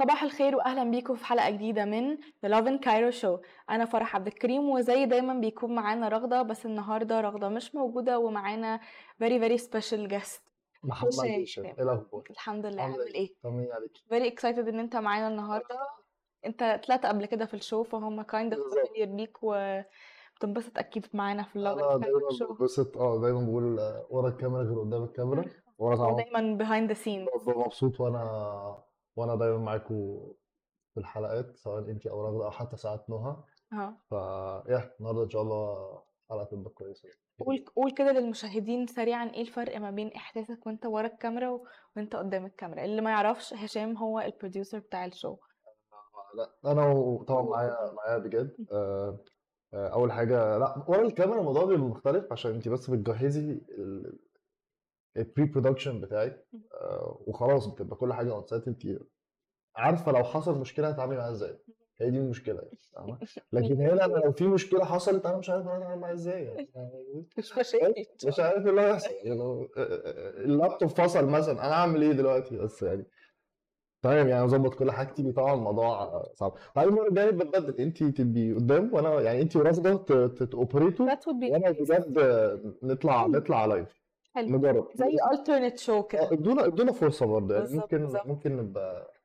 صباح الخير واهلا بيكم في حلقة جديدة من The Love in Cairo Show. أنا فرح عبد الكريم وزي دايما بيكون معانا رغدة بس النهارده رغدة مش موجودة ومعانا very very special guest. محمد هشام. هشام إيه الأخبار؟ الحمد لله. عامل إيه؟ طمني عليك. Very excited إن أنت معانا النهارده. أنت طلعت قبل كده في الشو فهم kind of بالظبط. familiar بيك وبتنبسط أكيد معانا في أنا Love in دايما ببسط آه دايما بقول ورا الكاميرا غير قدام الكاميرا وأنا طبعا behind the scenes. ببقى مبسوط وأنا وأنا دايما معاكم في الحلقات سواء انت أو رغده أو حتى ساعات نهى. آه ف يا النهارده إن شاء الله حلقة تبقى كويسة. قول قول كده للمشاهدين سريعا إيه الفرق ما بين إحساسك وأنت ورا الكاميرا و... وأنت قدام الكاميرا؟ اللي ما يعرفش هشام هو ال producer بتاع ال show. لا أنا وطبعا معايا معايا بجد. آه، آه، أول حاجة لا ورا الكاميرا الموضوع بيبقى مختلف عشان انت بس بتجهزي ال pre-production بتاعك. آه، وخلاص بتبقى كل حاجة on set انت عارفة لو حصل مشكلة هتتعاملي معاها إزاي. هي دي المشكلة يعني فاهمة؟ لكن هنا أنا لو في مشكلة حصلت أنا مش عارف أنا هتعامل معاها إزاي يعني مش مشاكل. مش عارف إيه اللي هيحصل يعني لو اللابتوب فصل مثلا أنا اعمل إيه دلوقتي؟ بس يعني تمام يعني اظبط كل حاجتي طبعا الموضوع صعب. بعدين المره الجايه بتبدل أنت تبقي قدام وأنا يعني أنت ورافضه be وأنا بجد نطلع نطلع لايف حلو. نجرب. زي show آه كده ادونا ادونا فرصة برضه يعني ممكن. ممكن نبقى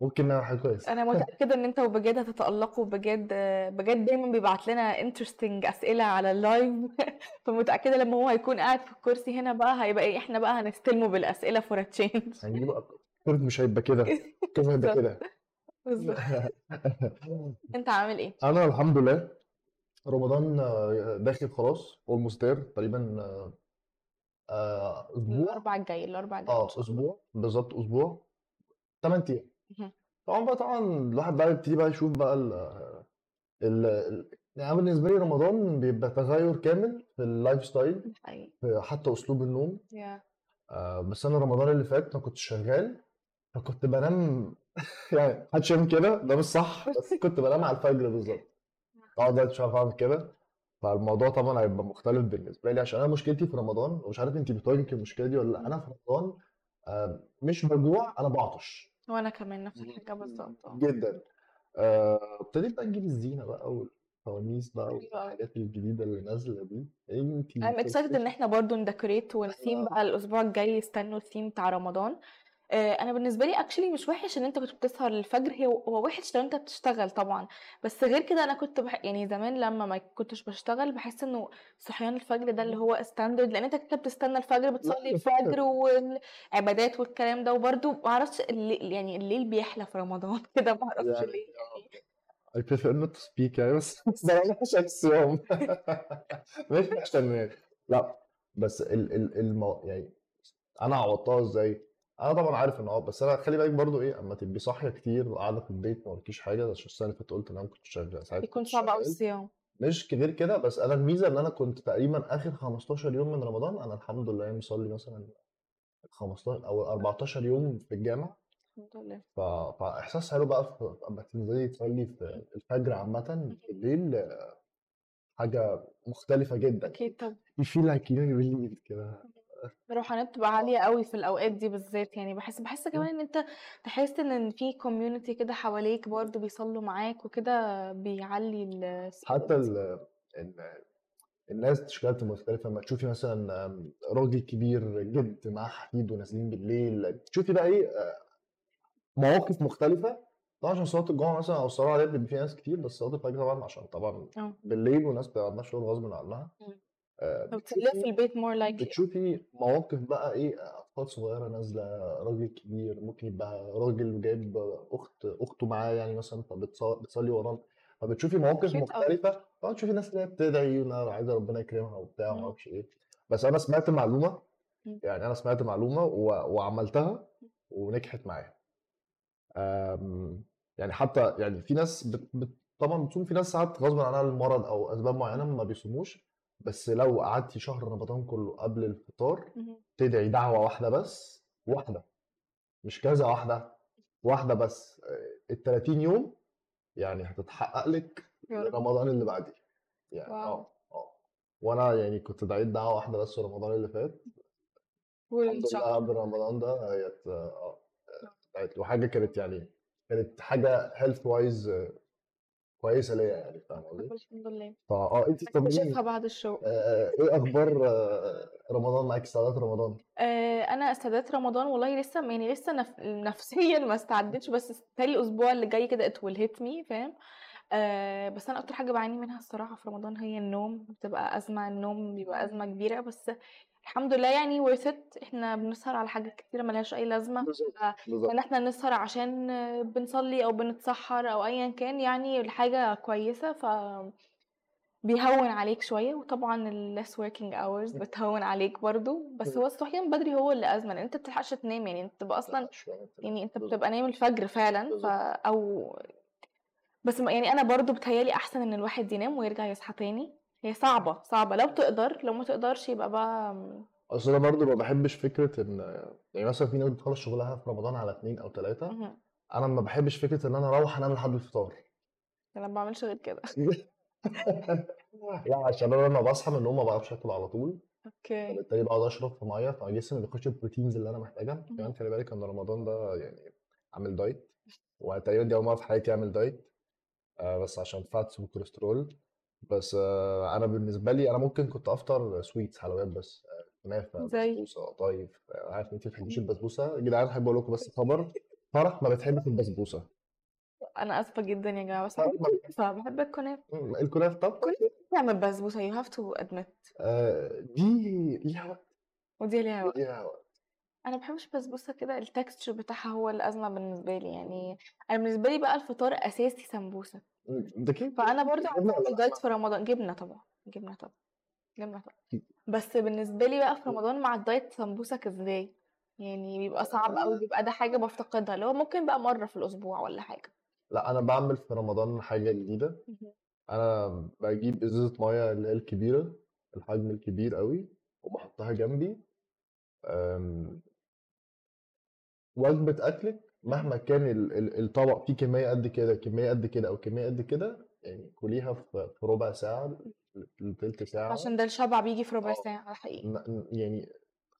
ممكن نعمل حاجة كويسة. أنا متأكدة إن انت وبجد هتتألقوا بجد بجد دايما بيبعت لنا interesting أسئلة على اللايف فمتأكدة لما هو هيكون قاعد في الكرسي هنا بقى هيبقى إيه إحنا بقى هنستلمه بالأسئلة for change هنجيب كرة مش هيبقى كده. كيف هيبقى كده. بالظبط. أنت عامل إيه؟ أنا الحمد لله. رمضان آه، داخل خلاص almost تقريبا آه، آه، أسبوع. الاربع الجاي الاربع الجاي آه. أسبوع. بالظبط أسبوع. 8 أيام. مهم. طبعا بقى طبعا الواحد بقى يبتدي بقى يشوف بقى ال ال ال- يعني أنا بالنسبة لي رمضان بيبقى تغير كامل في ال lifestyle حقيقي. في حتى أسلوب النوم. يا آه بس أنا رمضان اللي فات ما كنتش شغال فكنت بنام يعني محدش يعمل كده ده مش صح بس كنت بنام على الفجر بالظبط. آه دلوقتي مش عارف أعمل كده. فالموضوع طبعا هيبقى مختلف بالنسبة لي عشان أنا مشكلتي في رمضان ومش عارف انت بتواجهك المشكلة دي ولا لأ أنا في رمضان آه مش بجوع أنا بعطش. وأنا كمان نفس الحاجة بالظبط آه. جدا. آه، ابتديت بقى نجيب الزينة بقى والفوانيس بقى. والحاجات الجديدة اللي نازلة دي. I'm excited إن إحنا برضو نديكوريت والثيم أيوة. بقى الأسبوع الجاي يستنوا الثيم بتاع رمضان. آه، أنا بالنسبة لي actually مش وحش إن أنت كنت بتسهر الفجر هي هو وحش لو أنت بتشتغل طبعا. بس غير كده أنا كنت بح... يعني زمان لما ما كنتش بشتغل بحس إنه صحيان الفجر ده اللي هو standard لأن أنت كده بتستنى الفجر بتصلي فعلا. الفجر والعبادات والكلام ده. وبرضو ما أعرفش الليل يعني الليل بيحلى في رمضان كده ما أعرفش يعني ليه. I prefer not to speak يعني بس أنا عشان الصيام مش عشان لا بس ال ال المو... يعني أنا عوضتها إزاي؟ أنا طبعا عارف إن آه بس أنا خلي بالك برضو إيه أما تبقي صاحية كتير وقاعدة في البيت ما وراكيش حاجة عشان السنة اللي فاتت قلت إن أنا كنت شغال. ساعتها بيكون كنت صعب قوي شغال. الصيام. مش غير كده بس أنا الميزة إن أنا كنت تقريبا آخر 15 يوم من رمضان أنا الحمد لله مصلي مثلا 15 أو 14 يوم في الجامع. الحمد لله. ف... فإحساس حلو بقى في أما تنزلي تصلي في الفجر عامة بالليل آه، حاجة مختلفة جدا. أكيد طبعا. feel like you relieved كده. الروحانيات بتبقى عالية قوي في الأوقات دي بالذات يعني بحس بحس كمان إن أنت تحس إن في كوميونتي كده حواليك برضه بيصلوا معاك وكده بيعلي ال حتى ال... ال... الناس تشكيلات مختلفة. لما تشوفي مثلا راجل كبير جد معاه حفيد ونازلين بالليل تشوفي بقى إيه آه، مواقف مختلفة. طبعا عشان صلاة الجمعة مثلا أو الصلاة عليها بيبقى في ناس كتير بس صلاة الفجر طبعا عشان طبعا آه. بالليل والناس بتبقى عندها شغل غصب عنها. آه، فبتلاقيها في بتشوفي البيت more likely بتشوفي مواقف بقى إيه أطفال صغيرة نازلة راجل كبير ممكن يبقى راجل جايب أخت أخته معاه يعني مثلا فبتصلي وراه فبتشوفي مواقف. مختلفة طبعا تشوفي ناس اللي هي بتدعي عايزه ربنا يكرمها وبتاع. وما أعرفش إيه بس أنا سمعت معلومه. يعني أنا سمعت معلومه. وعملتها ونجحت معايا يعني حتى يعني في ناس بت... بت... طبعا بتصوم في ناس ساعات غصب عنها المرض أو أسباب معينة ما بيصوموش بس لو قعدتي شهر رمضان كله قبل الفطار مهم. تدعي دعوة واحدة بس واحدة. مش كذا واحدة واحدة بس. ال 30 يوم يعني هتتحقق لك رمضان اللي بعديه. يعني آه آه. وأنا يعني كنت دعيت دعوة واحدة بس رمضان اللي فات. الحمد لله. والشهر قبل رمضان ده هي آه آه، وحاجة كانت يعني كانت حاجة health wise كويسة ليا يعني فاهم قصدي؟ الحمد لله. فاه انت طمنيني. اكتشفها بعد الشغل. آه، إيه أخبار آه، رمضان معاك؟ استعدادات رمضان؟ آه، أنا استعدادات رمضان والله لسه يعني لسه نف... نفسيا ما استعدتش بس تلاقي الأسبوع اللي جاي كده it will hit me فاهم؟ آه بس أنا أكتر حاجة بعاني منها الصراحة في رمضان هي النوم بتبقى أزمة النوم بيبقى أزمة كبيرة بس الحمد لله يعني worth it. إحنا بنسهر على حاجات كتيرة ملهاش أي لازمة. بالظبط ف- بالظبط. إن إحنا نسهر عشان آه، بنصلي أو بنتسحر أو ايا كان يعني الحاجة كويسة ف بيهون عليك شوية. وطبعا ال less working hours بتهون عليك برضو. بس هو الصحيان بدري هو اللي أزمة. لأن أنت بتلحقش تنام يعني. أنت بتبقى أصلا يعني أنت بالظبط. بتبقى نايم الفجر فعلا. ف بالظبط. أو بس ما- يعني أنا برضو بتهيألي أحسن إن الواحد ينام ويرجع يصحى تاني. هي صعبة صعبة. لو تقدر لو ما تقدرش يبقى بقى أصل أنا برضه ما بحبش فكرة إن يعني مثلا في ناس بتخلص شغلها في رمضان على اتنين أو مهم. أنا ما بحبش فكرة إن أنا أروح أنام لحد الفطار. أنا ما بعملش غير كده. لا عشان أنا لما بصحى من النوم ما بعرفش أكل على طول. أوكي. فبالتالي بقعد أشرب في مية. فجسمي ما بياخدش ال proteins اللي أنا محتاجها. كمان خلي بالك إن رمضان ده يعني عامل دايت. وتقريبا دي أول مرة في حياتي أعمل دايت. آه بس عشان fats وكوليسترول بس آه أنا بالنسبة لي أنا ممكن كنت أفطر sweets حلويات بس آه، كنافة زي؟ بسبوسة قطايف آه، عارف انت ما بتحبيش البسبوسة؟ يا جدعان احب أقول لكم بس خبر فرح ما بتحبش البسبوسة. أنا آسفة جدا يا جماعة بس فرح ما الكنافة. مم، الكنافة طب كنافة تعمل بسبوسة you have to admit. آه دي ليها وقت. ودي ليها وقت. ليها وقت. أنا بحبش بسبوسة كده ال texture بتاعها هو الأزمة بالنسبة لي يعني أنا بالنسبة لي بقى الفطار أساسي سمبوسة. مم، ده كده جبنه عايزه ولا اعمل دايت؟ في رمضان جبنة طبعا جبنة طبعا جبنة طبعا. بس بالنسبة لي بقى في رمضان مع الدايت سمبوسك إزاي يعني بيبقى صعب قوي بيبقى ده حاجة بفتقدها اللي هو ممكن بقى مرة في الأسبوع ولا حاجة. لا أنا بعمل في رمضان حاجة جديدة. مهم. أنا بجيب إزازة مية اللي هي الكبيرة الحجم الكبير قوي وبحطها جنبي. وجبة أكلك مهما كان ال- ال- الطبق فيه كمية قد كده كمية قد كده أو كمية قد كده يعني كليها في ربع ساعة لتلت ساعة. عشان ده الشبع بيجي في ربع آه. ساعة حقيقي يعني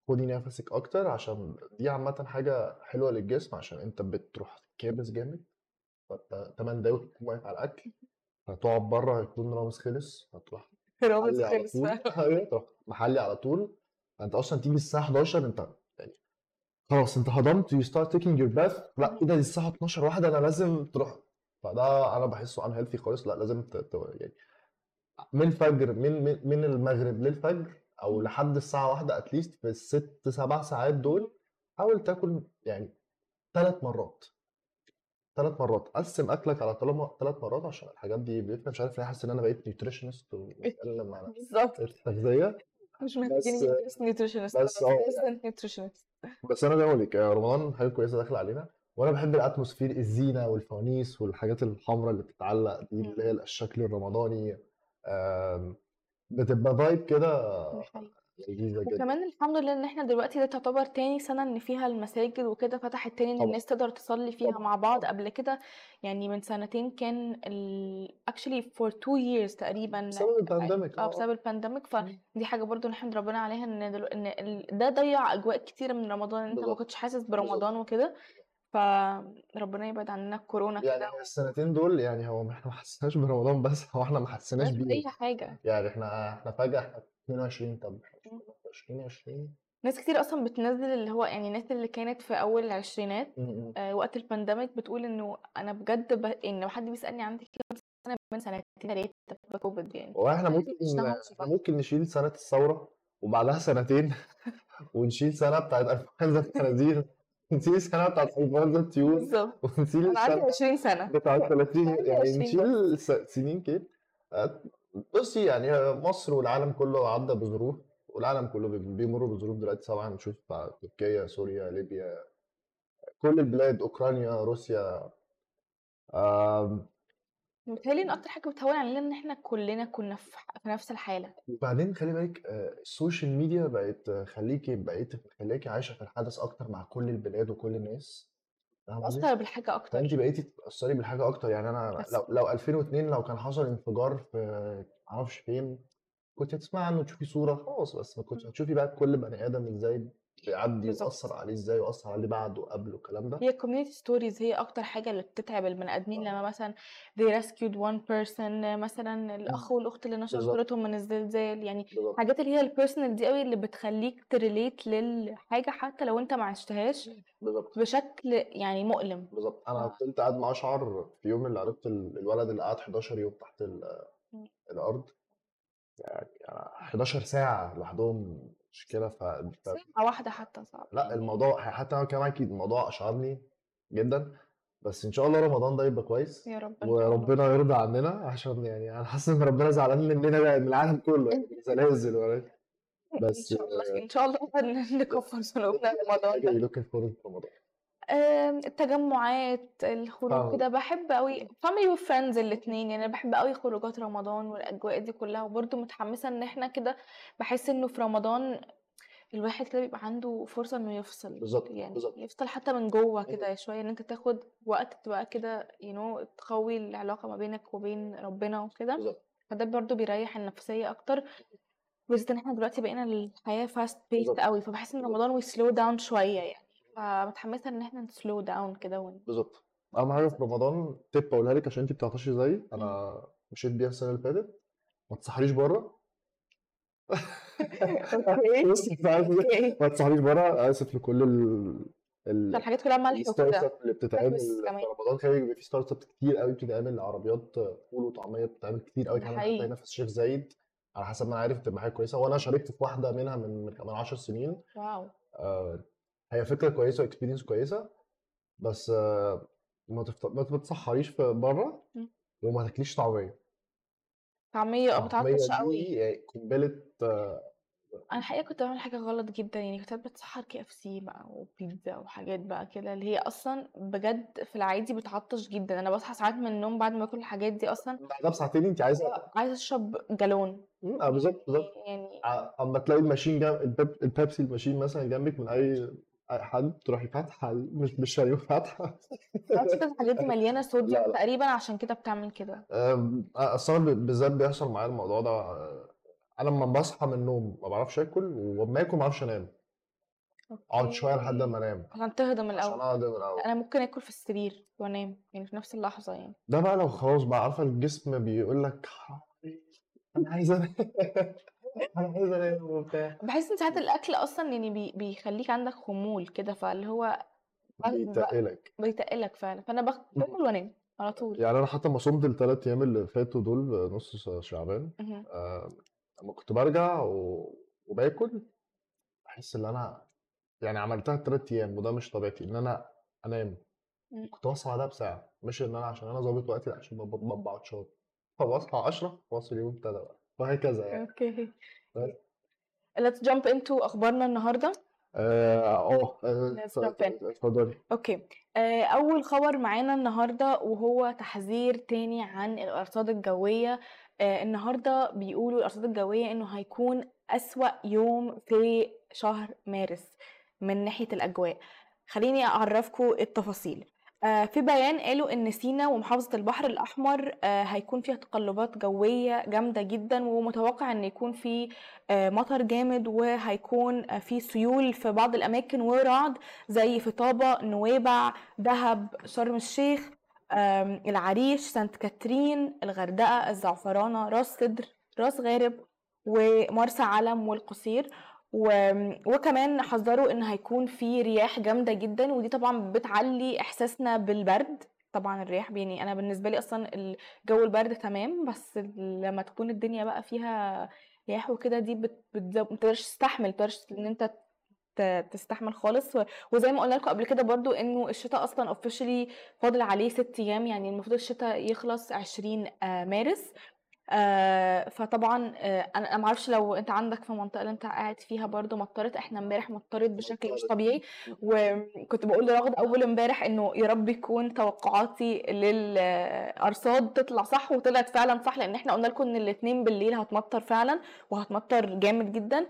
خدي نفسك أكتر عشان دي عامة حاجة حلوة للجسم عشان أنت بتروح كابس جامد. فانت 8 دقايق وتكون واقف على الأكل هتقعد بره هيكون رامز خلص هتروح رامز خلص طول. فعلا. أيوه تروح محلي على طول. أنت أصلا تيجي الساعة 11 أنت يعني خلاص انت هضمت you start taking your bath. لا. إيه ده الساعة 12 واحدة أنا لازم تروح. فده أنا بحسه ان healthy خالص. لا لازم ت... ت... يعني من الفجر من من من المغرب للفجر أو. لحد الساعة واحدة at least في الست سبع ساعات دول حاول تاكل يعني ثلاث مرات. ثلاث مرات. قسم أكلك على ثلاث مرات عشان الحاجات دي بيفرق مش عارف ليه حاسس إن أنا بقيت nutritionist وبتكلم عن بالظبط. التغذية. مش محتاجين بس nutritionist بس آه. nutritionist بس أنا زي ما بقول لك آه، رمضان حاجة كويسة داخلة علينا وأنا بحب ال atmosphere الزينة والفوانيس والحاجات الحمراء اللي بتتعلق دي اللي هي الشكل الرمضاني آم، بتبقى vibe كده جدا. وكمان الحمد لله إن إحنا دلوقتي ده تعتبر تاني سنة إن فيها المساجد وكده فتحت تاني إن طبعا. الناس تقدر تصلي فيها طبعا. مع بعض. طبعا قبل كده يعني من سنتين كان ال actually for two years تقريبا بسبب ال pandemic آه آه. بسبب ال pandemic. فدي حاجة برضو نحمد ربنا عليها دلو... إن ال... ده ضيع أجواء كتيرة من رمضان إن أنت ما كنتش حاسس برمضان وكده. فربنا يبعد عننا الكورونا يعني كده هي السنتين دول يعني هو إحنا ما حسيناش برمضان بس هو إحنا ما حسيناش مش بيهم بأي حاجة. يعني إحنا إحنا فجأة 22 طب إحنا مش مم. كنا في 2020 ناس كتير أصلا بتنزل اللي هو يعني الناس اللي كانت في أول العشرينات م- م. آه، وقت ال pandemic بتقول إنه أنا بجد ب... إن لو حد بيسألني عندك كام سنه من سنتين ثلاثة كوفيد يعني. وإحنا إحنا ممكن إحنا ممكن نشيل سنة الثورة وبعدها سنتين ونشيل سنة بتاعت انفلونزا الخنازير ونشيل سنة بتاعت انفلونزا الطيور بالظبط. ونشيل أنا عندي السنة 20 سنة. بتاعت 30 عندي يعني 20 بس. نشيل سنين كده. بصي يعني مصر والعالم كله عدى بظروف والعالم كله بي- بيمر بظروف دلوقتي طبعا. نشوف تركيا سوريا ليبيا كل البلاد أوكرانيا روسيا. آم، متهيألي إن أكتر حاجة بتهون علينا إن إحنا كلنا كنا في, ح- في نفس الحالة. وبعدين خلي بالك آه، ال social media بقت آه، خليكي بقيت خليكي عايشة في الحدث أكتر مع كل البلاد وكل الناس؟ بتأثر بالحاجة أكتر. بقيتي تتأثري بالحاجة أكتر يعني أنا بس. لو لو 2002 لو كان حصل انفجار في معرفش فين كنت هتسمعي عنه تشوفي صورة خلاص بس ما كنتش. هتشوفي بقى كل بني آدم إزاي بالظبط. وأثر عليه إزاي وأثر عليه بعده وقبله والكلام ده؟ هي community stories هي أكتر حاجة اللي بتتعب البني آدمين لما مثلا they rescued one person مثلا الأخ والأخت اللي نشروا بالظبط. صورتهم من الزلزال يعني الحاجات اللي هي ال personal دي قوي اللي بتخليك ت relate للحاجة حتى لو أنت ما عشتهاش بالظبط. بشكل يعني مؤلم. بالظبط. أنا آه. فضلت قاعد مع أشعر في يوم اللي عرفت ال- الولد اللي قعد 11 يوم تحت ال- مم. الأرض. يعني 11 ساعة لوحدهم مشكلة ف... ف... ساعة واحدة حتى صعب لأ يعني. الموضوع حتى أنا كمان أكيد الموضوع أشعرني جدا بس إن شاء الله رمضان ده يبقى كويس يا رب وربنا يرضى عننا عشان يعني أنا حاسس إن ربنا زعلان مننا من العالم كله يعني زلازل ولا إن بس شاء الله إن شاء الله نكفر ذنوبنا رمضان ده. لوكينج في رمضان. التجمعات الخروج فاهم كده. بحب قوي family و friends الاتنين. يعني أنا بحب قوي خروجات رمضان والأجواء دي كلها. وبرضه متحمسة إن إحنا كده بحس إنه في رمضان الواحد كده بيبقى عنده فرصة إنه يفصل بالظبط يعني بالظبط. يفصل حتى من جوه كده شوية. إن أنت تاخد وقت بقى كده you know تقوي العلاقة ما بينك وبين ربنا وكده. فده برضه بيريح النفسية أكتر. بالذات إن إحنا دلوقتي بقينا الحياة fast paced بالظبط. قوي فبحس إن رمضان slow down شوية يعني. فمتحمسة إن إحنا slow down كده ون... بالظبط. أهم حاجة في رمضان تip أقولها لك عشان أنت بتعطشي زيي. أنا مشيت بيها السنة اللي فاتت. ما تسحريش بره. إيه؟ أوكي ما تسحريش بره. آسف لكل ال ال الحاجات كلها ملح الستارت وكده اب اللي بتتعمل في رمضان. خلي بيبقى في ستارت اب كتير قوي بتتعمل. عربيات فول وطعمية بتتعمل كتير قوي. كمان حتى هنا في الشيخ زايد. على حسب ما أنا عارف بتبقى حاجة كويسة. وأنا شاركت في واحدة منها من من كمان 10 سنين. واو. آه، هي فكرة كويسة واكسبيرينس كويسة بس آه، ما تفت... ما تتسحريش في بره مم. وما تاكليش طعمية طعمية آه الطعمية بتعطش دي قوي يعني قنبلة آه، أنا الحقيقة كنت بعمل حاجة غلط جدا يعني كنت بتسحر كي إف سي بقى وبيتزا وحاجات بقى كده اللي هي أصلا بجد في العادي بتعطش جدا. أنا بصحى ساعات من النوم بعد ما آكل الحاجات دي أصلا بعدها بساعتين انت عايزة آه، عايزة أشرب جالون. مم، آه بالظبط بالظبط. يعني ع- أما تلاقي ال machine جنب البيب... البيبسي ال machine مثلا جنبك من أي حد تروحي فاتحة مش مش فاتحة. الحاجات دي مليانة صوديوم تقريبا عشان كده بتعمل كده. أم، أصل أنا ب- بالذات بيحصل معايا الموضوع ده أه، أنا لما بصحى من النوم ما بعرفش آكل ولما اكل ما بعرفش أنام. أقعد شوية لحد ما أنام. عشان تهضم عشان الأول. اقعد من الأول. أنا ممكن آكل في السرير وأنام يعني في نفس اللحظة يعني. ده بقى لو خلاص بقى عارفة الجسم بيقول لك أنا عايز أنام. أنا عايز انام وبتاع. بحس إن ساعات الأكل أصلا يعني بي بيخليك عندك خمول كده فاللي هو بيتقلك. بيتقلك فعلا. فأنا باكل وأنام على طول. يعني أنا حتى ما صمت الثلاث أيام اللي فاتوا دول نص شعبان. أه، لما كنت برجع و... وباكل بحس إن أنا يعني عملتها ثلاث أيام وده مش طبيعتي إن أنا أنام. كنت بصحى بعدها بساعة. مش إن أنا عشان أنا ظابط وقتي عشان ببقى عطشان فبصحى اشرب خلاص اليوم ابتدى بقى. وهكذا يعني. أوكي. بس. Let's jump into أخبارنا النهارده. آه آه آه، اتفضلي. أوكي. آه، أول خبر معانا النهارده وهو تحذير تاني عن الأرصاد الجوية. آه، النهارده بيقولوا الأرصاد الجوية إنه هيكون أسوأ يوم في شهر مارس من ناحية الأجواء. خليني اعرفكم التفاصيل. في بيان قالوا إن سينا ومحافظة البحر الأحمر آه، هيكون فيها تقلبات جوية جامدة جدا ومتوقع إن يكون في آه، مطر جامد وهيكون آه، في سيول في بعض الأماكن ورعد زي في طابة نويبع دهب شرم الشيخ العريش سانت كاترين الغردقة الزعفرانة راس سدر راس غارب ومرسى علم والقصير. و- وكمان حذروا إن هيكون في رياح جامدة جدا ودي طبعا بتعلي إحساسنا بالبرد. طبعا الرياح يعني أنا بالنسبة لي أصلا الجو البرد تمام بس لما تكون الدنيا بقى فيها رياح وكده دي بت... بتزو... متقدرش تستحمل متقدرش إن أنت تستحمل خالص. وزي ما قلنا لكم قبل كده برضو إنه الشتاء أصلا officially فاضل عليه ست أيام يعني المفروض الشتاء يخلص 20 آه، مارس. آه، فطبعا آه، أنا معرفش لو أنت عندك في المنطقة اللي أنت قاعد فيها برضو مطرت. إحنا امبارح مطرت بشكل مش طبيعي. وكنت بقول لرغد أول امبارح إنه يا رب يكون توقعاتي للأرصاد تطلع صح وطلعت فعلا صح لأن إحنا قلنا لكم إن الاثنين بالليل هتمطر فعلا وهتمطر جامد جدا.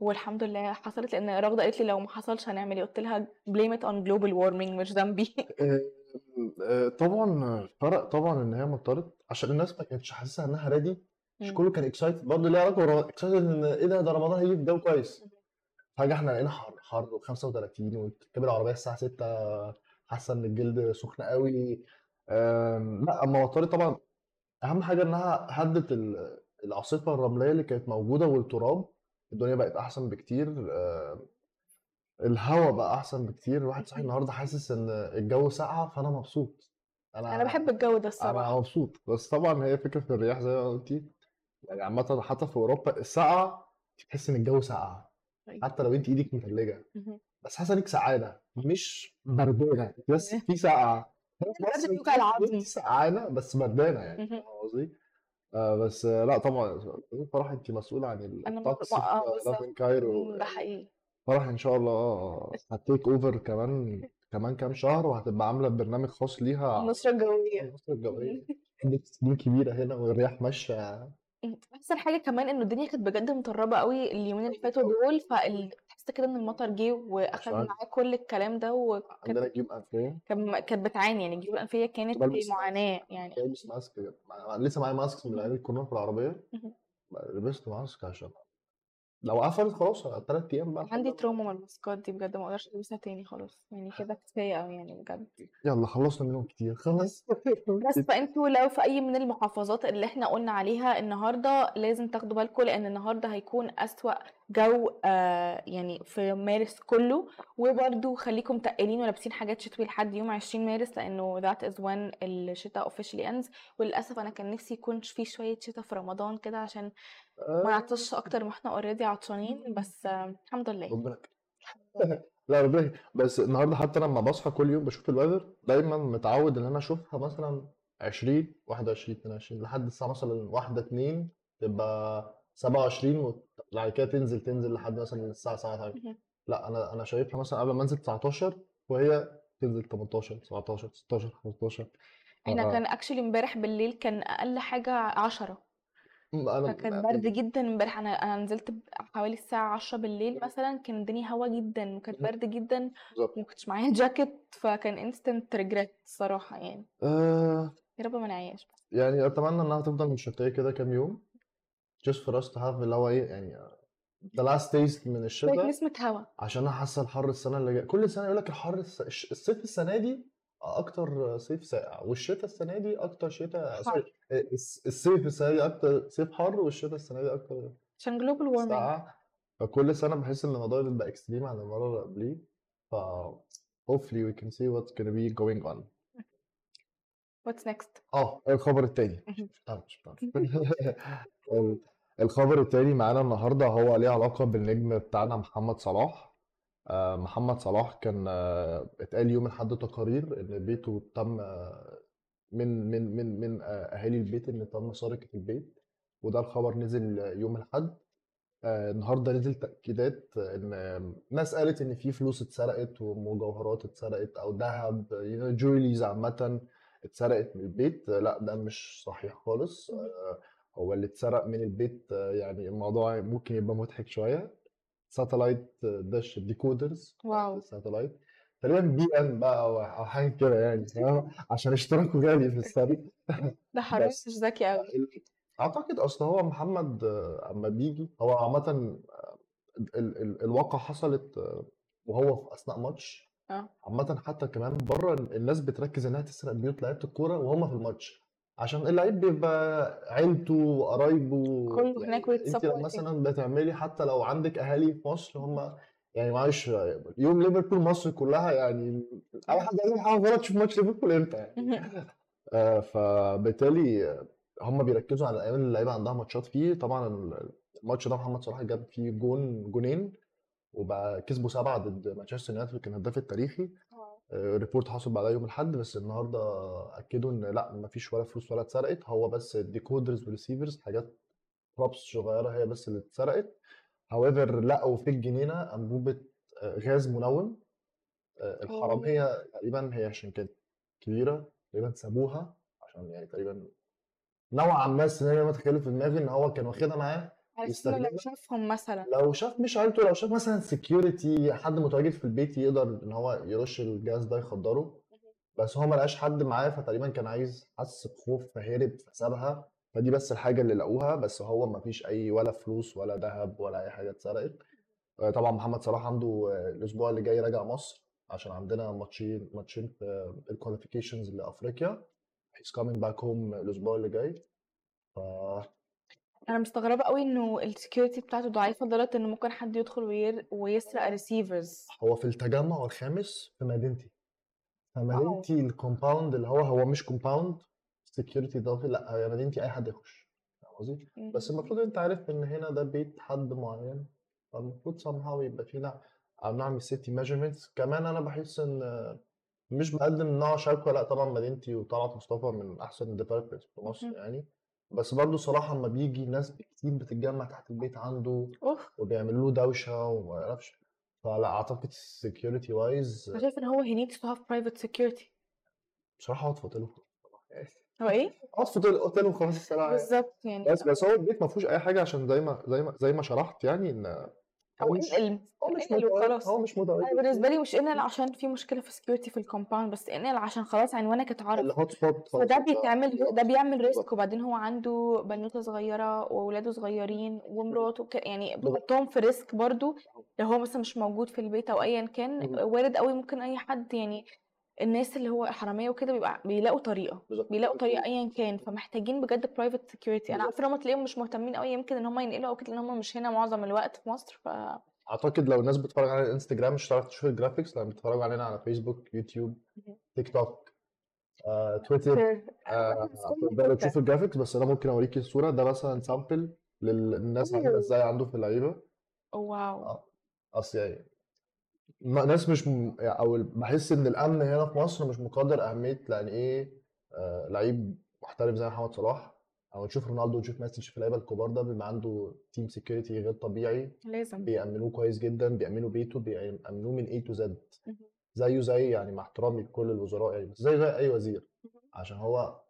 والحمد لله حصلت لأن رغدة قالت لي لو ما حصلش هنعمل إيه؟ قلت لها it's on global warming مش ذنبي. آه، طبعا فرق طبعا إن هي مطرت عشان الناس ما كانتش حاسسها إنها already مش. كله كان excited برضه ليه علاقة excited إن إيه ده؟ ده رمضان هيجي في جو كويس. فجأة إحنا لقينا حر حر و35 وتركب العربية الساعة 6 حاسة إن الجلد سخن قوي. لأ أما مطرت طبعا أهم حاجة إنها هدت ال- العاصفة الرملية اللي كانت موجودة والتراب الدنيا بقت أحسن بكتير. آم، الهواء بقى أحسن بكتير. الواحد صاحي النهارده حاسس إن الجو ساقعه فأنا مبسوط. أنا بحب الجو ده أنا الصراحة. مبسوط. بس طبعا هي فكرة الرياح زي ما قلتي. يعني عامة حتى في أوروبا السقعه تحس إن الجو ساقع. طيب. حتى لو انت إيدك متلجة. بس حاسة إنك سقعانة. مش بردانه بس في بيوجع العظم. انت سقعانة بس بردانه يعني. فاهم قصدي؟ آه بس آه لا طبعا. فرح انت مسؤولة عن أنا الطقس آه في كايرو ده حقيقي. فرح إن شاء الله. هتيك اوفر كمان كمان كام شهر وهتبقى عاملة برنامج خاص ليها. النشرة الجوية. مصر الجوية. سنين كبيرة هنا والرياح ماشية. أحسن حاجة كمان إنه الدنيا كانت بجد مطربة قوي اليومين اللي فاتوا دول فتحس كده إن المطر جه واخد معاه كل الكلام ده عندنا وكانت جيوب أنفية. كان- كانت بتعاني يعني الجيوب الأنفية كانت بلبس. معاناة يعني. لابس ماسك لسه معايا ماسك من أيام الكورونا في العربية. لبست ماسك عشان لو قفلت خلاص ثلاث أيام بقى عندي تروما من الماسكات دي بجد ما أقدرش البسها تاني خلاص. يعني كده كفاية قوي يعني بجد. يلا خلصنا منهم كتير خلاص. بس فأنتوا لو في أي من المحافظات اللي إحنا قلنا عليها النهارده لازم تاخدوا بالكم لأن النهارده هيكون أسوأ جو آه يعني في مارس كله وبرده خليكم تقال ولابسين حاجات شتوي لحد يوم 20 مارس لأنه that is when الشتاء officially ends وللأسف أنا كان نفسي يكون في شوية شتاء في رمضان كده عشان ما نعطش أكتر ما إحنا already عطشانين بس آه الحمد لله ربنا. لا ربنا. بس النهارده حتى لما بصحى كل يوم بشوف ال weather دايما متعود إن أنا أشوفها مثلا 20 21 22 لحد الساعة مثلا 1 2 تبقى 27 وبعد كده تنزل تنزل لحد مثلا الساعة 7 مهم. لا أنا أنا شايفها مثلا قبل ما أنزل 19 وهي تنزل 18 19 16 15 إحنا آه. كان actually امبارح بالليل كان أقل حاجة 10 أنا فكان برد جدا امبارح. أنا أنا نزلت حوالي الساعة عشرة بالليل مثلا كان الدنيا هوا جدا وكانت. برد جدا بالظبط. وما كنتش معايا جاكيت فكان instant regret الصراحة يعني. آه. يا رب ما نعيش بس يعني أتمنى إنها تفضل مشتيه كده كام يوم. Just for us to have اللي هو إيه يعني the last taste من الشتاء نسمة هوا. عشان أنا حاسه الحر السنة اللي جاية. كل سنة يقول لك الحر الس... الصيف السنة دي أكتر صيف ساقع والشتاء السنة دي أكتر شتاء حر. الصيف السنة دي أكتر صيف حر والشتاء السنة دي أكتر عشان global warming ساقع فكل سنة بحس إن الموضوع بيبقى extreme عن المرة اللي قبليه. ف hopefully we can see what's gonna be going on. what's next آه الخبر التاني. مش مش الخبر التاني معانا النهارده هو ليه علاقة بالنجم بتاعنا محمد صلاح. آه، محمد صلاح كان آه، اتقال يوم الأحد تقارير إن بيته تم آه، من من من من أهالي البيت إن تم سرقة البيت وده الخبر نزل يوم الأحد. آه، النهارده نزل تأكيدات إن آه، ناس قالت إن في فلوس اتسرقت ومجوهرات اتسرقت أو ذهب jewelries عامة اتسرقت من البيت. لا ده مش صحيح خالص. هو اللي اتسرق من البيت آه، يعني الموضوع ممكن يبقى مضحك شوية. satellite dish decoders wow. ال satellite تقريبا بي ان بقى أو حاجة كده يعني؟ عشان اشتراكه غالي في السنة ده مش ذكي قوي أعتقد أصل هو محمد آه، أما بيجي هو عامة آه، ال- ال- الواقع حصلت آه، وهو في أثناء ماتش. آه. عامة حتى كمان بره الناس بتركز إنها تسرق بيوت لعيبة الكورة وهم في الماتش. عشان اللعيب بيبقى عيلته وقرايبه كله هناك with انت لو. مثلا بتعملي حتى لو عندك أهالي في مصر هم يعني معلش يوم ليفربول مصر كلها يعني اي حد يعمل حاجة غلط تشوف ماتش ليفربول إمتى يعني. آه، فبالتالي هم بيركزوا على الأيام اللي اللعيبة عندها ماتشات فيه. طبعا الماتش ده محمد صلاح جاب فيه جون جونين وبقى كسبوا سبعة ضد مانشستر يونايتد كان الهداف التاريخي. report حصل بعدها يوم الأحد بس النهارده أكدوا إن لأ مفيش ولا فلوس ولا اتسرقت. هو بس ال decoders وال receivers حاجات props صغيرة هي بس اللي اتسرقت. however لقوا في الجنينة أنبوبة آه، غاز منوم آه، الحرامية تقريبا هي عشان كانت كبيرة تقريبا سابوها عشان يعني تقريبا نوعا ما السيناريو أنا متخيله في دماغي إن هو كان واخدها معاه. إنه لو يستخدمها شافهم مثلًا. لو شاف مش عيلته لو شاف مثلًا security حد متواجد في البيت يقدر إن هو يرش الجهاز ده يخدره،. بس هو ما لقاش حد معاه فتقريبًا كان عايز حس بخوف فهرب فسابها، فدي بس الحاجة اللي لقوها بس هو ما فيش أي ولا فلوس ولا دهب ولا أي حاجة اتسرقت. آآ طبعًا محمد صلاح عنده الأسبوع اللي جاي راجع مصر عشان عندنا ماتشين ماتشين في الqualifications لأفريقيا. he's coming back home الأسبوع اللي جاي. ف أنا مستغربة أوي إنه الsecurity بتاعته ضعيفة لدرجة إن ممكن حد يدخل وير ويسرق receivers. هو في التجمع الخامس في مدينتي. فمدينتي الcompound اللي هو هو مش security إضافي لأ، هي مدينتي أي حد يخش، فاهم قصدي؟ بس. المفروض أنت عارف إن هنا ده بيت حد معين، فالمفروض somehow يبقى في نوع أو نعمل safety measurements. كمان أنا باحس إن مش باقدم نوع شكوى لأ طبعًا مدينتي وطلعت مصطفى من أحسن الdevelopers في مصر. يعني، بس برضه الصراحة أمّا بييجي ناس كتير بتتجمع تحت البيت عنده أوف! وبيعملوا له دوشة وما أعرفش، فلأ أعتقد security wise أنا شايفة إن هو he needs to have private security. بصراحة اقعد في يعني. هو إيه؟ اقعد في أوتيل أوتيل وخلاص يعني. بالضبط يعني بس بس هو البيت ما فيهوش أي حاجة عشان زي ما زي ما زي ما شرحت يعني إن هو مش انقل، هو مش. هو متواجد أنا بالنسبة لي مش انقل عشان في مشكلة في security في الcompound بس انقل عشان خلاص عنوانك اتعرف. spot خلاص فده بيتعمل ده بيعمل بالضبط. وبعدين هو عنده بنوتة صغيرة وولاده صغيرين ومراته يعني. بيحطهم في risk برضه لو هو مثلًا مش موجود في البيت أو أيًا كان. وارد أوي ممكن أي حد يعني الناس اللي هو حرامية وكده بيبقى بيلاقوا بالضبط. بيلاقوا طريقة أيًا كان، فمحتاجين بجد security. أنا بالضبط. عارفة إن هُم تلاقيهم مش مهتمين أوي يمكن إن هُم ينقلوا أو كده لإن هُم مش هنا معظم الوقت في مصر ف أعتقد لو الناس بتتفرج علينا على الإنستجرام مش هتعرف تشوف ال graphics لأن بيتفرجوا علينا على فيسبوك، يوتيوب،. تيك توك، آآ تويتر، آآ تقدروا تشوفوا ال graphics بس أنا ممكن أوريكِ الصورة ده مثلًا sample للناس عاملة أوه! إزاي عنده في اللعيبة. wow! آه، أصل يعني ن ناس مش م أو باحس إن الأمن هنا في مصر مش مقدّر أهمية يعني إيه آآ لعيب محترف زي محمد صلاح أو نشوف رونالدو ونشوف ميسي نشوف اللعيبة الكبار ده بيبقى عنده team security غير طبيعي، لازم. بيأمنوه كويس جدًا، بيأمنوا بيته، بيأمنوه من A to Z. اهم. زيه زي يعني مع احترامي لكل الوزراء يعني زيه زي أي وزير،. عشان هو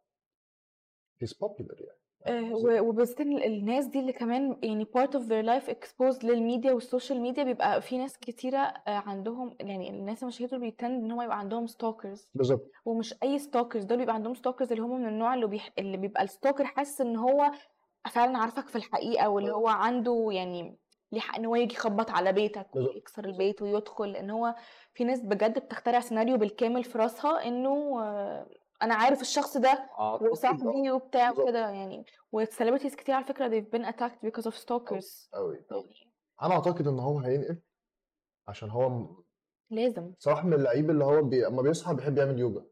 he's popular يعني قصدي؟ و وبالذات الناس دي اللي كمان يعني part of their life exposed للميديا والسوشيال ميديا بيبقى في ناس كتيرة آآ عندهم يعني الناس المشاهير دول بي tend إن هو يبقى عندهم stalkers بالضبط. ومش أي stalkers دول بيبقى عندهم stalkers اللي هم من النوع اللي بيح اللي بيبقى ال stalker حاسس إن هو فعلًا عارفك في الحقيقة واللي آه. هو عنده يعني ليه حق إن هو ييجي يخبط على بيتك ويكسر. البيت ويدخل، لإن هو في ناس بجد بتخترع سيناريو بالكامل في راسها إنه أنا عارف الشخص ده آه، وصاحبي وبتاع. وكده يعني وcelebrities كتير على فكرة they've been attacked because of stalkers أوي. يعني أنا أعتقد إن هو هينقل عشان هو لازم. صلاح من اللعيبة اللي هو بي أمّا بيصحى بيحب يعمل يوجا،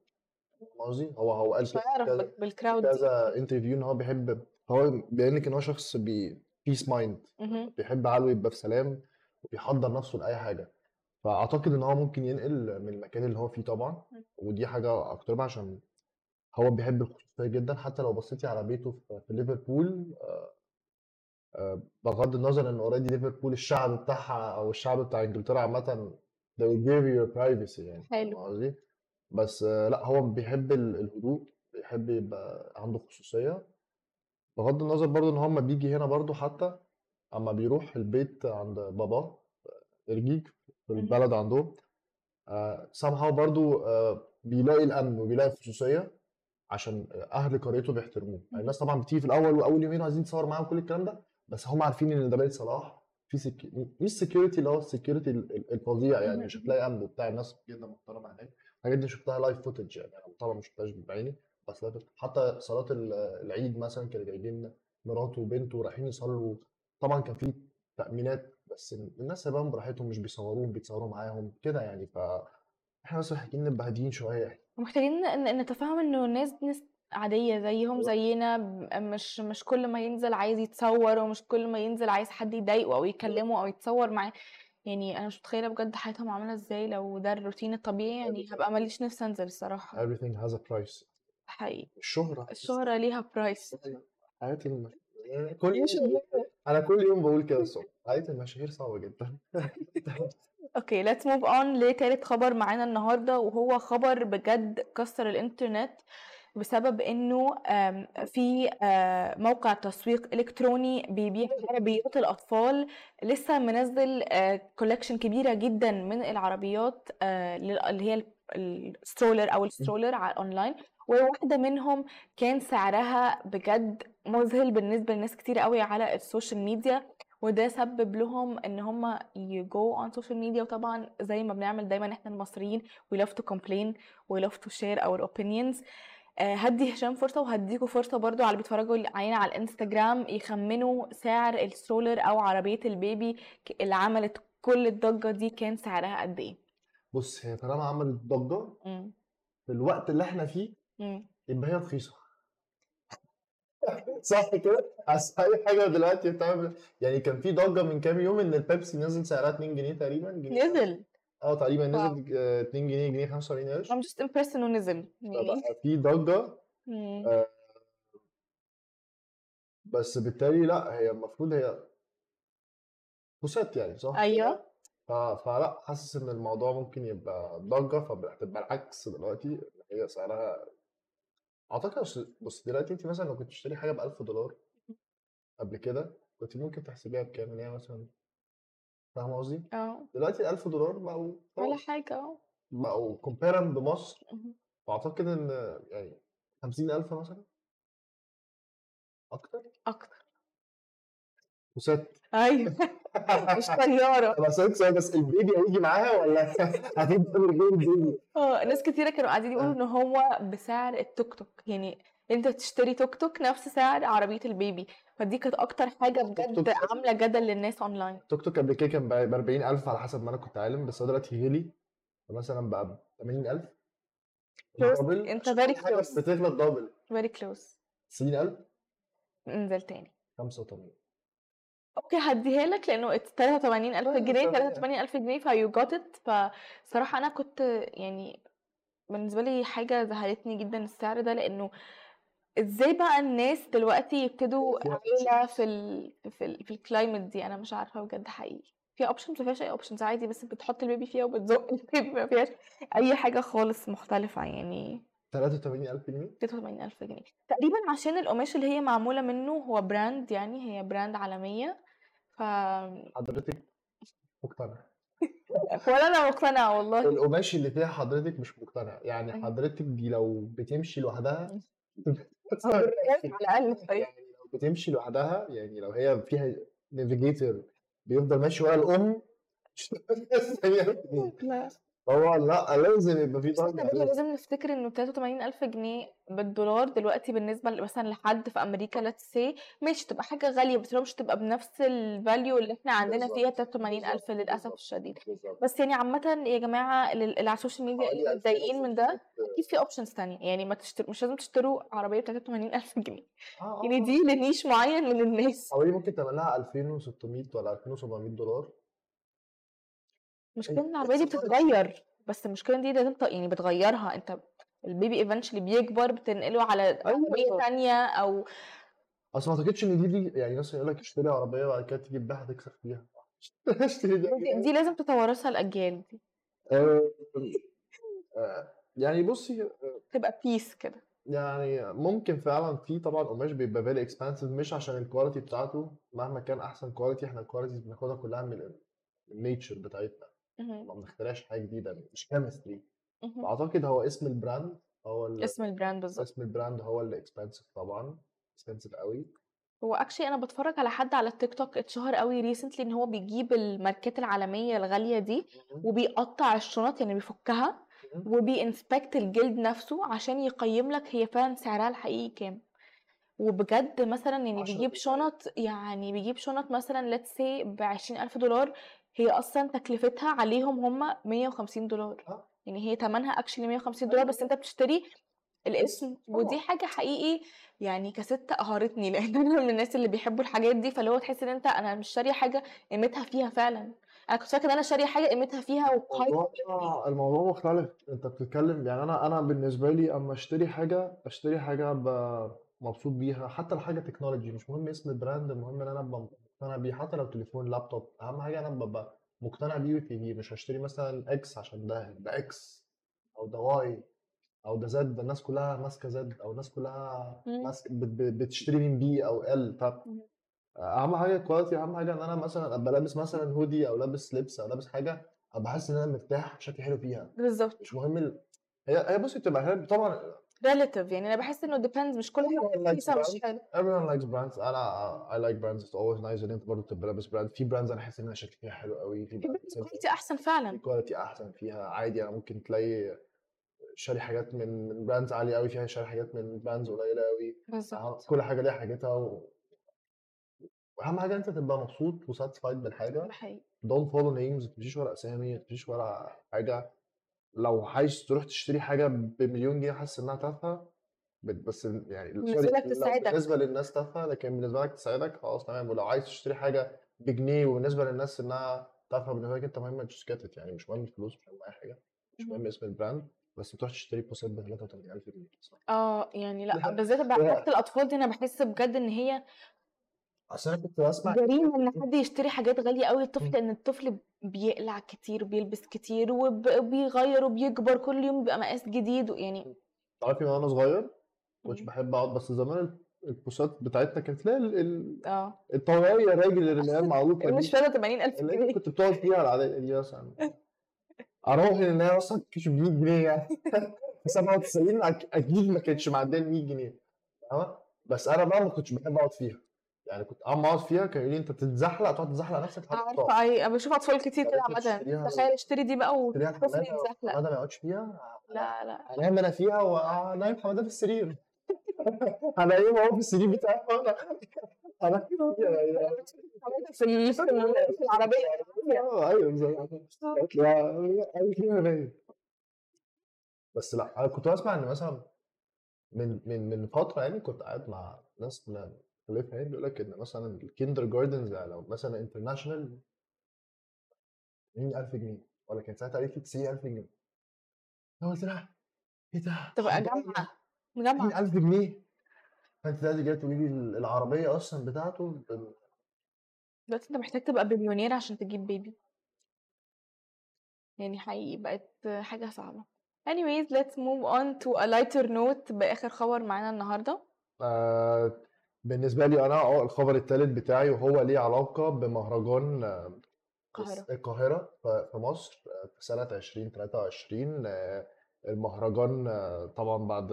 فاهم قصدي؟ هو هو قال كذا بال في بالcrowd دي. كذا interview إن هو بيحب هو باين لِك إن هو شخص بي mind اهم. بيحب عقله يبقى في سلام وبيحضّر نفسه لأي حاجة، فأعتقد إن هو ممكن ينقل من المكان اللي هو فيه طبعًا. ودي حاجة أحترمها عشان هو بيحب الخصوصية جدًا حتى لو بصيتِ على بيته في في ليفربول آآ آآ بغض النظر إن already ليفربول الشعب بتاعها أو الشعب بتاع إنجلترا عامةً they will give you your privacy يعني فاهم حلو. قصدي؟ بس لأ هو بيحب ال الهدوء، بيحب يبقى عنده خصوصية، بغض النظر برضه إن هو أمّا بييجي هنا برضه حتى أمّا بيروح البيت عند باباه في إرجيج في. البلد عندهم آآ somehow برضه آآ بيلاقي الأمن وبيلاقي الخصوصية عشان أهل قريته بيحترموه، اهم. الناس طبعًا بتيجي في الأول وأول يومين وعايزين نتصور معاه وكل الكلام ده، بس هم عارفين إن ده بيت صلاح. في سك مش security اللي هو الsecurity ال ال الفظيع يعني مش. هتلاقي أمن وبتاع. الناس جدًا محترمة هناك، الحاجات دي شُفتها live footage يعني. أنا طبعًا ما شُفتهاش بعيني بس حتى صلاة ال العيد مثلًا كانوا جايبين مراته وبنته رايحين يصلّوا، طبعًا كان في تأمينات بس الناس سايباهم براحتهم مش بيصوروهم، بيتصوروا معاهم كده يعني، فإحنا بس محتاجين نبقى هاديين شوية. ومحتاجين ن نتفهم إنه الناس دي ناس عادية زيهم. زينا ب مش مش كل ما ينزل عايز يتصور ومش كل ما ينزل عايز حد يضايقه بالضبط. يكلمه أو يتصور معاه، يعني أنا مش متخيلة بجد حياتهم عاملة إزاي لو ده الروتين الطبيعي يعني everything هابقى ما ليش نفسي أنزل الصراحة. everything has a price. حقيقي. الشهرة الشهرة ليها price. حياة المش كل يوم أنا كل يوم باقول كده الصبح، حياة المشاهير صعبة جدًا. أوكي let's move on لتالت خبر معانا النهارده وهو خبر بجد كسر الإنترنت، بسبب آمم في آآ موقع تسويق إلكتروني بيبيع عربيات الأطفال لسه منزّل آآ collection كبيرة جدًا من العربيات لل اللي هي ال الstroller أو إمم. ال stroller على الأونلاين، وواحدة منهم كان سعرها بجد مُذهل بالنسبة لناس كتيرة أوي على السوشيال ميديا، وده سبب لهم إن هم ي go on social media وطبعًا زي ما بنعمل دايمًا إحنا المصريين we love to complain we love to share our opinions آآ هادّي هشام فرصة وهادّيكم فرصة برضه على اللي بيتفرجوا علينا على الإنستجرام يخمنوا سعر ال stroller أو عربية ال baby اللي عملت كل الضجة دي كان سعرها قد إيه؟ بُص، هي طالما عملت إمم. في الوقت اللي إحنا فيه،. يبقى هي رخيصة. صح كده؟ أصل أي حاجة دلوقتي بتعمل يعني كان في ضجة من كام يوم إن البيبسي نزل سعرها 2 جنيه تقريبًا، جنيه نزل! آه تقريبًا! نزل آآ 2 جنيه، جنيه 45 قرش. I'm just impressed إنه نزل يعني في ضجة إمم. آآ بس بالتالي لأ، هي المفروض هي بوسات يعني صح كده؟ أيوه. ف فلأ، حاسس إن الموضوع ممكن يبقى ضجة فب هتبقى العكس دلوقتي، هي سعرها أعتقد أصل بُص دلوقتي أنتِ مثلًا لو كنتِ بتشتري حاجة ب1000$ قبل كده، كنتِ ممكن تحسبيها بكام؟ إن هي مثلًا فاهمة قصدي؟ آه. دلوقتي ال1000$ بقوا ولا حاجة آه. بقوا compare بمصر، اهم. فأعتقد إن يعني 50.000 مثلًا؟ أكتر؟ أكتر. بوسات. أيوه مش. طب هاسألِك سؤال بس ال baby هييجي معاها والّا هتبقى من غير ال baby؟ آه، ناس كتيرة كانوا قاعدين يقولوا آه. إن هو بسعر التوك توك، يعني أنت تشتري توك توك نفس سعر عربية ال baby، فدي كانت حاجة بجد عاملة جدل للناس أونلاين. التوك توك قبل كده كان ب ب40.000 على حسب ما أنا كنت عالم، بس هو دلوقتي غِلي، فمثلًا بقى ب80.000 close الدبل أنت عشان very كل حاجة close. بتغلى الدبل. very close. 90.000 انزل تاني. 85. okay هادّيها لك it's 83.000 جنيه، 83 83.000 جنيه فyou got it فصراحة أنا كنت يعني بالنسبة لي حاجة زهقتني جدًا السعر ده، لإنه إزاي بقى الناس دلوقتي يبتدوا options. في ال في ال في الclimate دي، أنا مش عارفة بجد حقيقي. فيها options ما فيهاش أي options عادي بس بتحط البيبي فيها وبتزُق البيبي ما فيهاش أي حاجة خالص مختلفة يعني 83.000 جنيه؟ 83.000 جنيه. تقريبًا عشان القماش اللي هي معمولة منه هو brand يعني هي brand عالمية، ف حضرتك مقتنع. ولا أنا مقتنعة والله. القماش اللي فيها حضرتك مش مقتنع، يعني أيوه. حضرتك دي لو بتمشي لوحدها. آه على الأقل طيب. يعني لو بتمشي لوحدها، يعني لو هي فيها navigator بيفضل ماشي ورا الأم مش هتبقى فيها 90.000 جنيه. لا. طبعًا لأ، لازم يبقى في بس برضه لازم. لازم نفتكر إنه 83.000 جنيه بالدولار دلوقتي بالنسبة ل مثلًا لحد في أمريكا let's say ماشي تبقى حاجة غالية، بس مش هتبقى بنفس الvalue اللي إحنا عندنا فيها بالضبط، 83.000 بالضبط، للأسف بالضبط، الشديد. بس يعني عامةً يا جماعة ال اللي على السوشيال ميديا اللي متضايقين من ده، 2600 أكيد في options تانية، يعني ما تشت مش لازم تشتروا عربية ب83.000 جنيه، آه، آه، يعني آه. دي لniche معين من الناس. حوالي ممكن تعمل لها 2600 والّا $2700. المشكلة إن العربية it's دي a budget. بتتغير، بس المشكلة إن دي لازم ت يعني بتغيّرها، أنت البيبي eventually بيكبر بتنقله على عربية أيوه. تانية أو أصل ما أعتقدش إن دي دي يعني مثلًا يقول لك اشتري عربية وبعد كده تيجي تبيعها تكسب فيها. اشتري دي دي دي لازم تتوارثها الأجيال دي. آآ آآ يعني بُصّي آآ تبقى peace كده. يعني ممكن فعلًا في طبعًا قماش بيبقى very expensive مش عشان الquality بتاعته، مهما كان أحسن quality إحنا الqualities بناخدها كلها من ال من الnature بتاعتنا،. ما بنخترعش حاجة جديدة مش. اهم. فأعتقد هو اسم البراند هو ال اسم البراند بالضبط. اسم البراند هو اللي expensive طبعًا، expensive أوي. هو actually أنا باتفرج على حد على التيك توك اتشهر أوي recently إن هو بيجيب الماركات العالمية الغالية دي،. وبيقطّع الشنط يعني بيفكها،. وبيinspect الجلد نفسه عشان يقيّم لك هي فعلًا سعرها الحقيقي كام. وبجد مثلًا يعني 10 بيجيب شنط يعني بيجيب شنط مثلًا let's say ب20.000$ هي أصلًا تكلفتها عليهم هم $150 آه. يعني هي تمنها actually $150 أيوه، بس. أنت بتشتري الاسم، ودي. حاجة حقيقي يعني كسِت قهرتني، لإن أنا من الناس اللي بيحبوا الحاجات دي، فاللي هو تحس إن أنت أنا مش شارية حاجة قيمتها فيها فعلًا، أنا كنت فاكرة إن أنا شارية حاجة قيمتها فيها وبhigh الموضوع. الموضوع مختلف، أنت بتتكلم يعني أنا أنا بالنسبة لي أمّا أشتري حاجة، أشتري حاجة أبقى مبسوط بيها، حتى حاجة technology مش مهم اسم البراند، المهم إن أنا أبقى مقتنع بيه، حتى لو تليفون، لابتوب، أهم حاجة أنا بابقى مقتنع بيه بيه، مش هاشتري مثلًا X عشان ده ده X أو ده Y أو ده Z ده الناس كلها ماسكة Z أو الناس كلها مم. ماسكه بت- بت- بتشتري من B أو ال ف مم. أهم حاجة ال quality أهم حاجة إن أنا مثلا أبقى لابس مثلا هودي أو لابس لبس أو لابس حاجة أبقى حاسس إن أنا مرتاح بشكل حلو فيها بالظبط مش مهم ال... هي هي بصي بتبقى طبعا relative. يعني أنا بحس إنه depends مش كل حاجة رخيصه مش brands. حلو everyone likes brands. أنا I like brands. It's always nice ان انت برضه تبقى لابس brand في brands أنا أحس ان أنا شكلي فيها حلو قوي في brands quality أحسن فعلا. ال quality أحسن. فيها عادي. أنا ممكن تلاقي شاري حاجات من من brands عالية قوي فيها شاري حاجات من brands قليلة قوي بالظبط. كل حاجة ليها حاجتها و... واهم حاجة أنت تبقى مبسوط وساتسفايد بالحاجة. ده حقيقي. Don't follow names. ما تمشيش ورا اسامي ما تمشيش ورا حاجة. لو عايز تروح تشتري حاجة بمليون جنيه حاسس إنها تافهة بس يعني لك تساعدك. بالنسبة للناس تافهة لكن بالنسبة لك تساعدك خلاص تمام ولو عايز تشتري حاجة بجنيه وبالنسبة للناس إنها تافهة بالنسبة لك أنت مهم it يعني مش مهم الفلوس مش مهم أي حاجة مش. مهم اسم البراند بس بتروح تشتري بوسات ب 33000 جنيه آه يعني لأ. بالذات. حاجة الأطفال دي أنا بحس بجد إن هي اصل أنا كنت بسمع جريمة إن حد يشتري حاجات غالية قوي الطفل لأن الطفل بيقلع كتير وبيلبس كتير وب- وبيغير وبيكبر كل يوم بيبقى مقاس جديد يعني تعرفي من وأنا صغير كنتش. بحب أقعد بس زمان البوسات بتاعتنا كانت لا آه. الطبيعية الراجل اللي هي المعروفه مش دي. فاهمة 80000 اللي انت جنيه. كنت بتقعد فيها العاديه دي مثلا. أروح إن هي أصلا كانش ب 100 جنيه يعني. في 97 أك- أكيد ما كانتش معدية ال 100 جنيه. فاهمة؟ بس أنا بقى ما كنتش بحب أقعد فيها. يعني كنت اما أقعد فيها كانوا يقولوا لي أنت بتتزحلق تقعد تزحلق نفسك لحد عارفة اي أنا بشوف أطفال كتير كده عامة. تخيل اشتري دي بقى الحماده يتزحلق حمادة ما يقعدش فيها. لا لا. هنام أنا فيها وانام حمادة في السرير. هنايمه هو في السرير بتاعي. وأنا أنا في في ال- في العربية. آه أيوه نايم بس لأ أنا كنت بسمع إن مثلا من من من فترة يعني كنت قاعد مع ناس من مختلفة يعني بيقول لك إن مثلا ال kindergartens يعني لو مثلا international 80000 جنيه ولا كان ساعتها قالت لي 90000 جنيه. أنا قلت لها إيه ده؟ تبقى جامعه جامعه 90000 جنيه؟ فأنت دلوقتي جاي تقولي لي العربية أصلا بتاعته دلوقتي أنت محتاج تبقى بليونير عشان تجيب baby يعني حقيقي بقت حاجة صعبة. anyways let's move on to a lighter note بآخر خبر معانا النهاردة. آه بالنسبة لي أنا آه الخبر الثالث بتاعي وهو ليه علاقة بمهرجان آه، القاهرة القاهرة ف- في مصر آه، في سنة 2023 آه، المهرجان طبعا بعد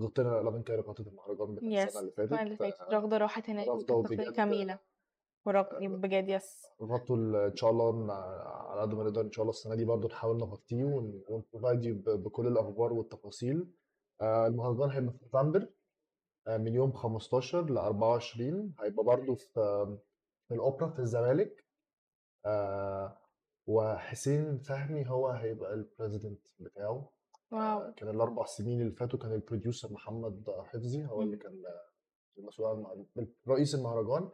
غطينا لافين كايرو غطت المهرجان بتاع يس السنة اللي فاتت السنة اللي فاتت. رغدة راحت هناك تغطية وبجد وراقي بجد yes. غطوا إن شاء الله على قد ما نقدر إن شاء الله السنة دي برضو نحاول نغطيه ون provide بكل الأخبار والتفاصيل. المهرجان هيبقى في نوفمبر. من يوم 15 ل 24 هيبقى برضو في في الأوبرا في الزمالك. آه، وحسين فهمي هو هيبقى ال president بتاعه. wow. كان الأربع سنين اللي فاتوا كان ال producer محمد حفظي هو اللي. كان المسؤول عن رئيس المهرجان.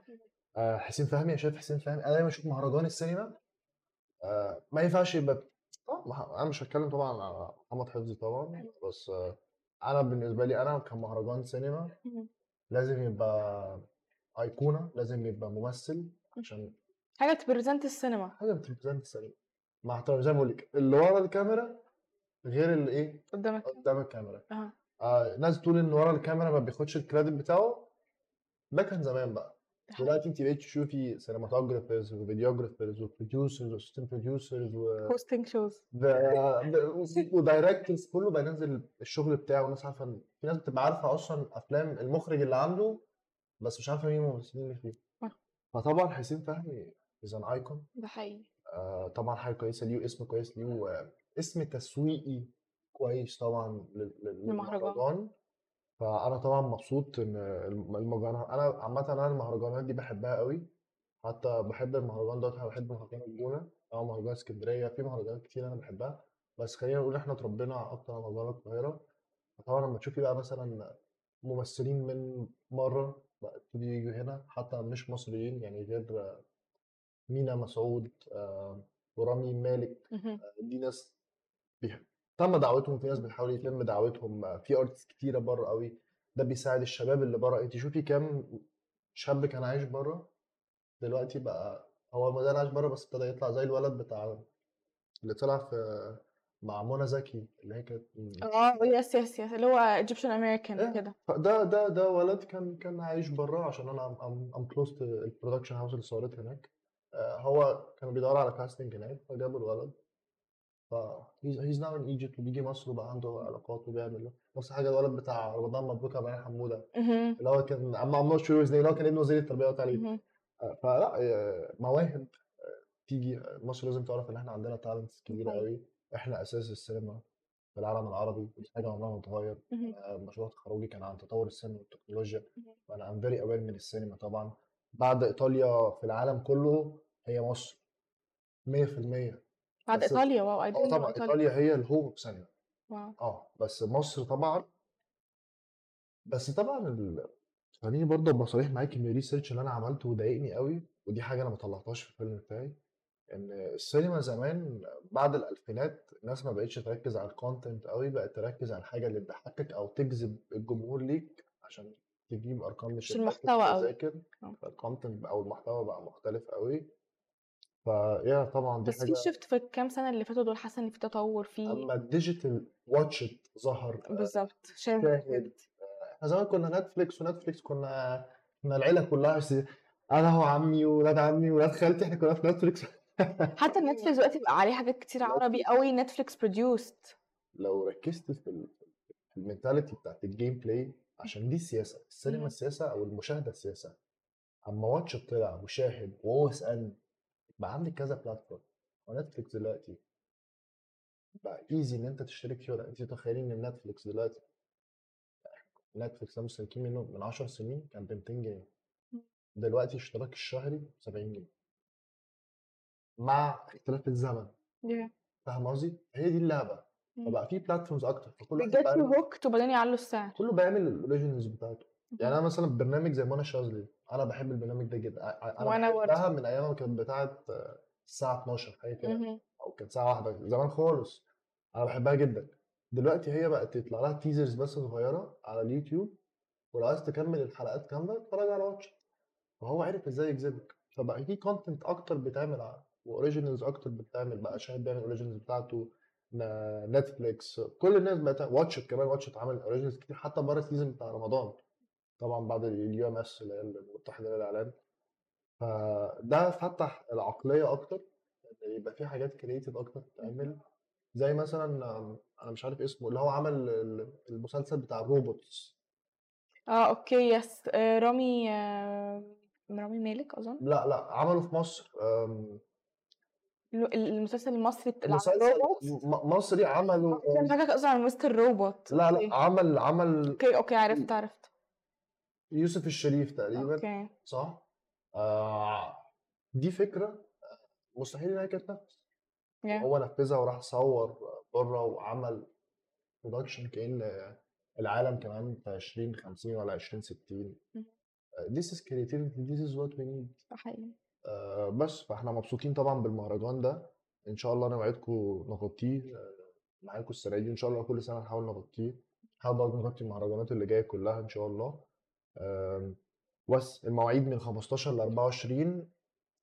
آه، حسين فهمي أنا شايف حسين فهمي أنا دايما أشوف مهرجان السينما. آه، ما ينفعش يبقى أنا مش هتكلم طبعا على محمد حفظي طبعا بس آه، أنا بالنسبة لي أنا كمهرجان سينما. لازم يبقى أيقونة لازم يبقى ممثل عشان حاجة ت represent السينما. حاجة بت represent السينما. مع احترامي زي ما بقول لك اللي ورا الكاميرا غير اللي إيه؟ قدامك قدام الكاميرا. آه آه ناس تقول إن ورا الكاميرا ما بياخدش ال credit بتاعه. ده كان زمان بقى. دلوقتي انت بقيت تشوفي cinematographers و videographers و producers و assistant producers hosting shows و directors كله بقى ينزل الشغل بتاعه. والناس عارفة في ناس بتبقى عارفة أصلا أفلام المخرج اللي عنده بس مش عارفة مين الممثلين اللي فيه. صح. فطبعا حسين فهمي is an icon ده حقيقي. آه، طبعا حاجة كويسة ليه واسم كويس ليه واسم تسويقي كويس طبعا. للمهرجان. فأنا طبعا مبسوط إن الم- المهرجان أنا عامه أنا المهرجانات دي بحبها قوي حتى بحب المهرجان دوت بحب مهرجان الجونة أو مهرجان اسكندرية في مهرجانات كتير أنا بحبها بس خلينا نقول إحنا اتربينا أكتر على مهرجان القاهرة فطبعا لما تشوفي بقى مثلا ممثلين من بره بقى يبتدوا يجوا هنا حتى مش مصريين يعني غير مينا مسعود آه، ورامي مالك مهم. دي ناس بيح... تم دعوتهم في ناس بتحاول يتم دعوتهم في arts كتيرة بره قوي ده بيساعد الشباب اللي بره. انت شوفي كام شاب كان عايش بره دلوقتي بقى هو ما زال عايش بره بس ابتدى يطلع زي الولد بتاع اللي طلع في مع منى زكي اللي هي كانت آه yes yes yes اللي هو Egyptian American. كده. ده ده ده ولد كان كان عايش بره عشان أنا I'm close ال production house اللي صورت هناك. آه، هو كان بيدور على casting هناك فجابوا الولد. ف he's now in Egypt وبيجي مصر وبقى عنده علاقات وبيعمل نفس حاجة الولد بتاع رمضان مبروك أبو علي حمودة. اللي هو كان I'm not sure اللي هو كان ابن وزير التربية والتعليم. آه، فلا آه، مواهب آه، تيجي مصر لازم تعرف إن إحنا عندنا talents كبيرة. قوي إحنا أساس السينما في العالم العربي ودي حاجة عمرها ما تتغير مشروع تخرجي كان عن تطور السينما والتكنولوجيا. وأنا I'm very aware من السينما طبعا. بعد إيطاليا في العالم كله هي مصر. 100% بعد إيطاليا wow I know طبعا إيطاليا. هي ال home of cinema wow. آه بس مصر طبعا. بس طبعا ال... خليني برضه ابقى صريح معاك ان ال research اللي أنا عملته وضايقني قوي ودي حاجة أنا ما طلعتهاش في الفيلم بتاعي إن السينما زمان بعد الألفينات الناس ما بقتش تركز على ال content قوي بقت تركز على الحاجة اللي تضحكك أو تجذب الجمهور ليك عشان تجيب أرقام مش المحتوى قوي. فال content أو المحتوى بقى مختلف قوي. فيا طبعا دي بس في شفت في الكام سنة اللي فاتوا دول حاسة إن في تطور في أما ال digital Watch It ظهر آه، بالظبط شاهد شاهد إحنا زمان كنا Netflix و Netflix كنا كنا العيلة كلها س- أنا وعمي وولاد عمي وولاد خالتي إحنا كنا في Netflix حتى Netflix دلوقتي بقى عليه حاجات كتير عربي قوي Netflix produced لو ركزت في ال- في ال mentality بتاعت ال game play عشان دي السياسة السينما مم. السياسة أو المشاهدة السياسة. أما Watch It طلع وشاهد و OSN بقى عندك كذا platform و Netflix دلوقتي بقى easy إن أنت تشترك فيه ولا أنت تخيلين إن Netflix دلوقتي Netflix ده مستهلكين منه من 10 سنين كان ب 200 جنيه. دلوقتي اشتراك الشهري 70 جنيه. مع اختلاف الزمن. Yeah. فاهم قصدي؟ هي دي اللعبة. فبقى في platforms أكتر. فكل واحد بي get you hooked وبعدين يعلوا السعر. كله بيعمل ال originals بتاعته. يعني أنا مثلا برنامج زي منى شاذلي أنا بحب البرنامج ده جدا. أنا وأنا بحبها من أيام ما كانت بتاعت آه، الساعة 12 حاجة كده. أو كانت ساعه واحدة زمان خالص. أنا بحبها جدا. دلوقتي هي بقت يطلع لها teasers بس صغيرة على اليوتيوب. ولو عايز تكمل الحلقات كاملة اتفرج على Watch It فهو عرف إزاي يجذبك. فبقى في content أكتر بيتعمل و originals أكتر بتتعمل بقى شاهد بيعمل originals بتاعته. Netflix كل الناس بقت Watch It كمان Watch It عمل originals كتير. حتى بره ال season بتاع رمضان. طبعا بعد ال UMS اللي هي المتحدة للإعلام. فده فتح العقلية أكتر إن يبقى في حاجات creative أكتر تتعمل. زي مثلا أنا مش عارف اسمه اللي هو عمل ال- المسلسل بتاع ال robots آه okay yes. آه، رامي آه، رامي مالك أظن؟ لا لا عمله في مصر. آم، المسلسل المصري بتاع مسلسل الروبوت م- مصري عمله أنا آم، فاكرك أصلا عن Mr. Robot. لا لا عمل عمل okay okay عرفت عرفت. يوسف الشريف تقريبا okay. صح؟ آه دي فكرة آه، مستحيل انها تتنفذ yeah. هو نفذها وراح صور بره وعمل برودكشن كأن العالم كمان في 2050 ولا 2060 مم. This is creativity this is what we need. ده حقيقي. آه، بس فاحنا مبسوطين طبعا بالمهرجان ده. إن شاء الله أنا وعدكم نغطيه آه، معاكم السنة دي. إن شاء الله كل سنة نحاول نغطيه. نحاول برضه نغطي المهرجانات اللي جاية كلها إن شاء الله؟ بس المواعيد من 15 ل 24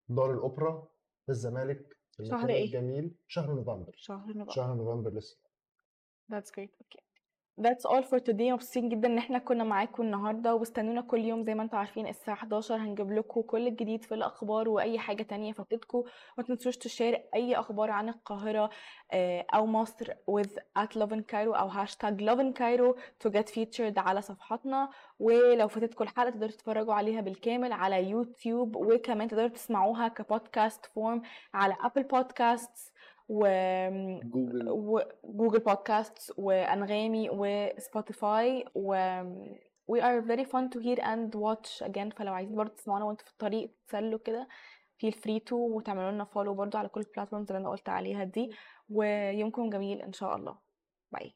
دار الأوبرا في الزمالك شهر إيه؟ الجميل شهر نوفمبر شهر نبقى شهر نوفمبر لسه That's great. Okay. That's all for today. مبسوطين جدا إن إحنا كنا معاكم النهارده واستنونا كل يوم زي ما أنتم عارفين الساعة 11 هنجيب لكم كل الجديد في الأخبار وأي حاجة تانية فاتتكم. ما تنسوش ت share أي أخبار عن القاهرة آه، أو مصر with at Lovin Cairo أو hashtag Lovin Cairo to get featured على صفحاتنا. ولو فاتتكم الحلقة تقدروا تتفرجوا عليها بالكامل على يوتيوب وكمان تقدروا تسمعوها ك podcast form على Apple Podcasts و جوجل. و Google Podcasts وأنغامي و Spotify و we are very fun to hear and watch again. فلو عايزين برضه تسمعونا وانتوا في الطريق تسلوا كده. feel free to وتعملوا لنا follow برضه على كل ال platforms اللي أنا قلت عليها دي. ويومكم جميل إن شاء الله. bye